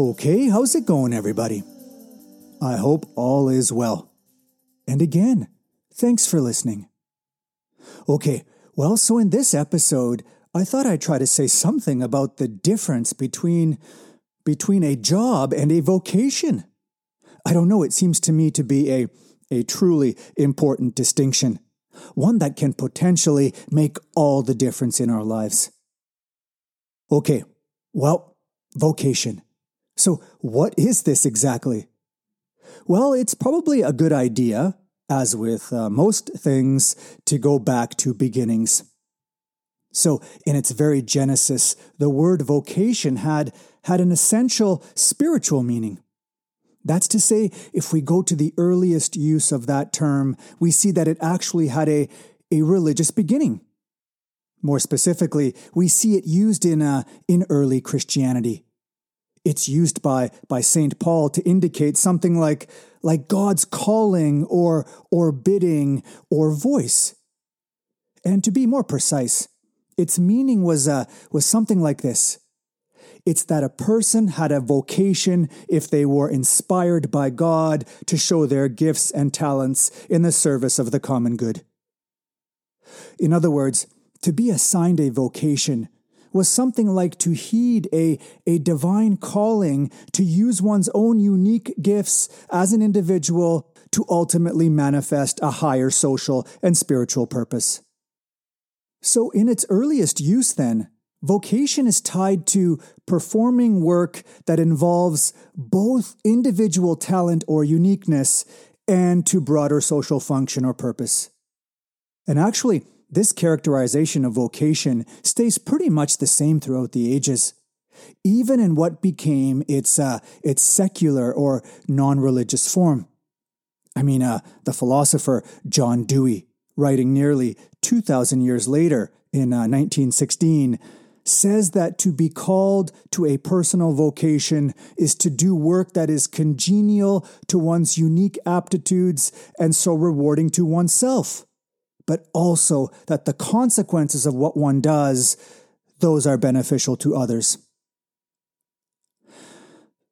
Okay, how's it going, everybody? I hope all is well. And again, thanks for listening. Okay, well, so in this episode, I thought I'd try to say something about the difference between between a job and a vocation. I don't know, it seems to me to be a a truly important distinction, one that can potentially make all the difference in our lives. Okay, well, vocation. So, what is this exactly? Well, it's probably a good idea, as with uh, most things, to go back to beginnings. So, in its very genesis, the word vocation had, had an essential spiritual meaning. That's to say, if we go to the earliest use of that term, we see that it actually had a, a religious beginning. More specifically, we see it used in, uh, in early Christianity. It's used by, by St. Paul to indicate something like, like God's calling or, or bidding or voice. And to be more precise, its meaning was, uh, was something like this. It's that a person had a vocation if they were inspired by God to show their gifts and talents in the service of the common good. In other words, to be assigned a vocation was something like to heed a, a divine calling to use one's own unique gifts as an individual to ultimately manifest a higher social and spiritual purpose. So, in its earliest use, then, vocation is tied to performing work that involves both individual talent or uniqueness and to broader social function or purpose. And actually, this characterization of vocation stays pretty much the same throughout the ages, even in what became its, uh, its secular or non religious form. I mean, uh, the philosopher John Dewey, writing nearly 2,000 years later in uh, 1916, says that to be called to a personal vocation is to do work that is congenial to one's unique aptitudes and so rewarding to oneself but also that the consequences of what one does, those are beneficial to others.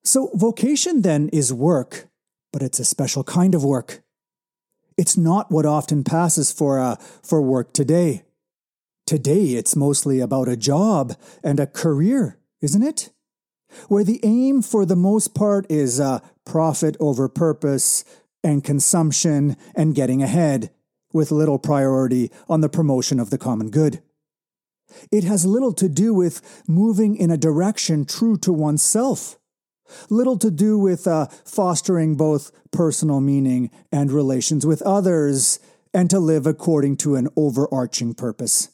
So, vocation then is work, but it's a special kind of work. It's not what often passes for, uh, for work today. Today, it's mostly about a job and a career, isn't it? Where the aim, for the most part, is uh, profit over purpose and consumption and getting ahead with little priority on the promotion of the common good. It has little to do with moving in a direction true to oneself, little to do with uh, fostering both personal meaning and relations with others, and to live according to an overarching purpose.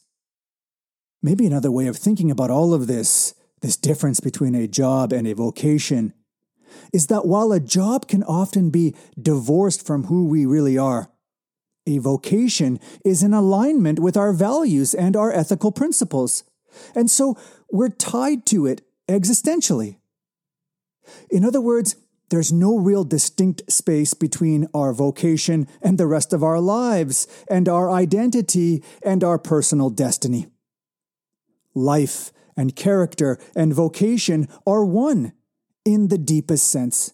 Maybe another way of thinking about all of this, this difference between a job and a vocation, is that while a job can often be divorced from who we really are, a vocation is in alignment with our values and our ethical principles. And so we're tied to it existentially. In other words, there's no real distinct space between our vocation and the rest of our lives, and our identity and our personal destiny. Life and character and vocation are one in the deepest sense.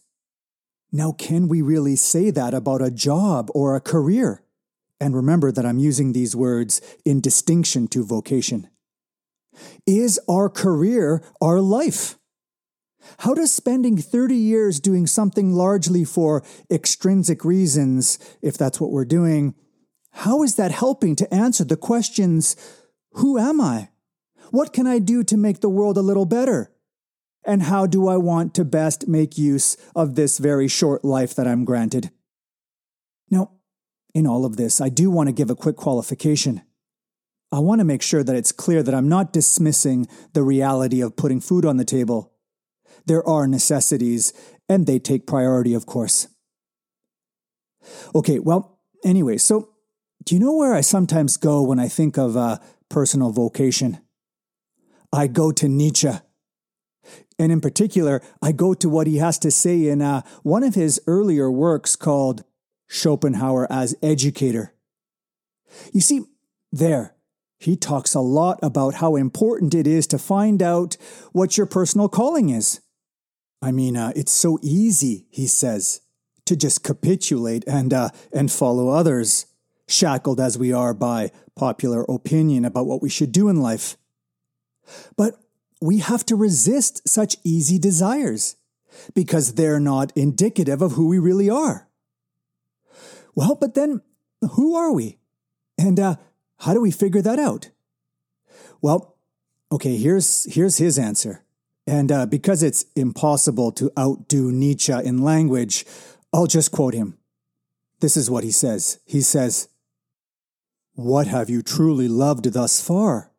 Now, can we really say that about a job or a career? And remember that I'm using these words in distinction to vocation. Is our career our life? How does spending 30 years doing something largely for extrinsic reasons, if that's what we're doing, how is that helping to answer the questions Who am I? What can I do to make the world a little better? And how do I want to best make use of this very short life that I'm granted? Now, in all of this, I do want to give a quick qualification. I want to make sure that it's clear that I'm not dismissing the reality of putting food on the table. There are necessities, and they take priority, of course. Okay, well, anyway, so do you know where I sometimes go when I think of a personal vocation? I go to Nietzsche. And in particular, I go to what he has to say in uh, one of his earlier works called Schopenhauer as educator. You see, there, he talks a lot about how important it is to find out what your personal calling is. I mean, uh, it's so easy, he says, to just capitulate and, uh, and follow others, shackled as we are by popular opinion about what we should do in life. But we have to resist such easy desires because they're not indicative of who we really are. Well, but then who are we? And uh, how do we figure that out? Well, okay, here's, here's his answer. And uh, because it's impossible to outdo Nietzsche in language, I'll just quote him. This is what he says. He says, What have you truly loved thus far?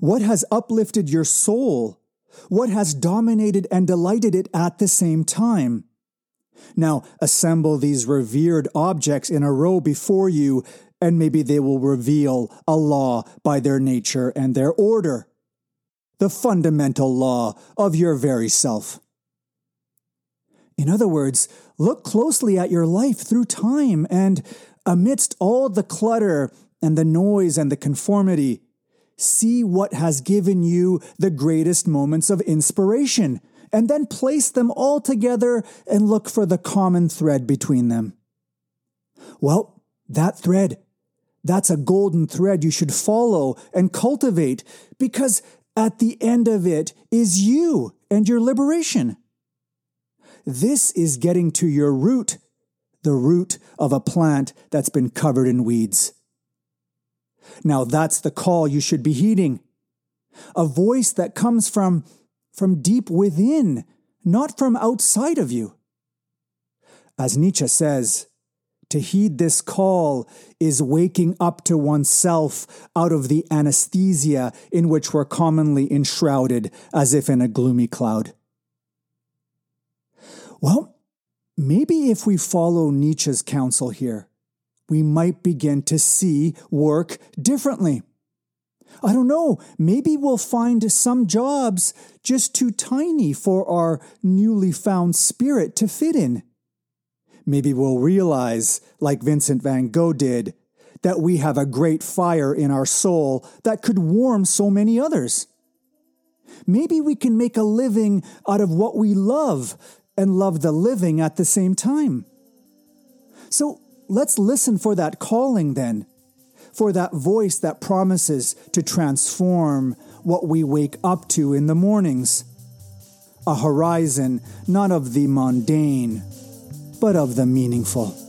What has uplifted your soul? What has dominated and delighted it at the same time? Now assemble these revered objects in a row before you, and maybe they will reveal a law by their nature and their order. The fundamental law of your very self. In other words, look closely at your life through time and amidst all the clutter and the noise and the conformity, see what has given you the greatest moments of inspiration and then place them all together and look for the common thread between them. Well, that thread, that's a golden thread you should follow and cultivate because at the end of it is you and your liberation. This is getting to your root, the root of a plant that's been covered in weeds. Now that's the call you should be heeding. A voice that comes from from deep within, not from outside of you. As Nietzsche says, to heed this call is waking up to oneself out of the anesthesia in which we're commonly enshrouded as if in a gloomy cloud. Well, maybe if we follow Nietzsche's counsel here, we might begin to see work differently. I don't know, maybe we'll find some jobs just too tiny for our newly found spirit to fit in. Maybe we'll realize, like Vincent van Gogh did, that we have a great fire in our soul that could warm so many others. Maybe we can make a living out of what we love and love the living at the same time. So let's listen for that calling then for that voice that promises to transform what we wake up to in the mornings. A horizon not of the mundane, but of the meaningful.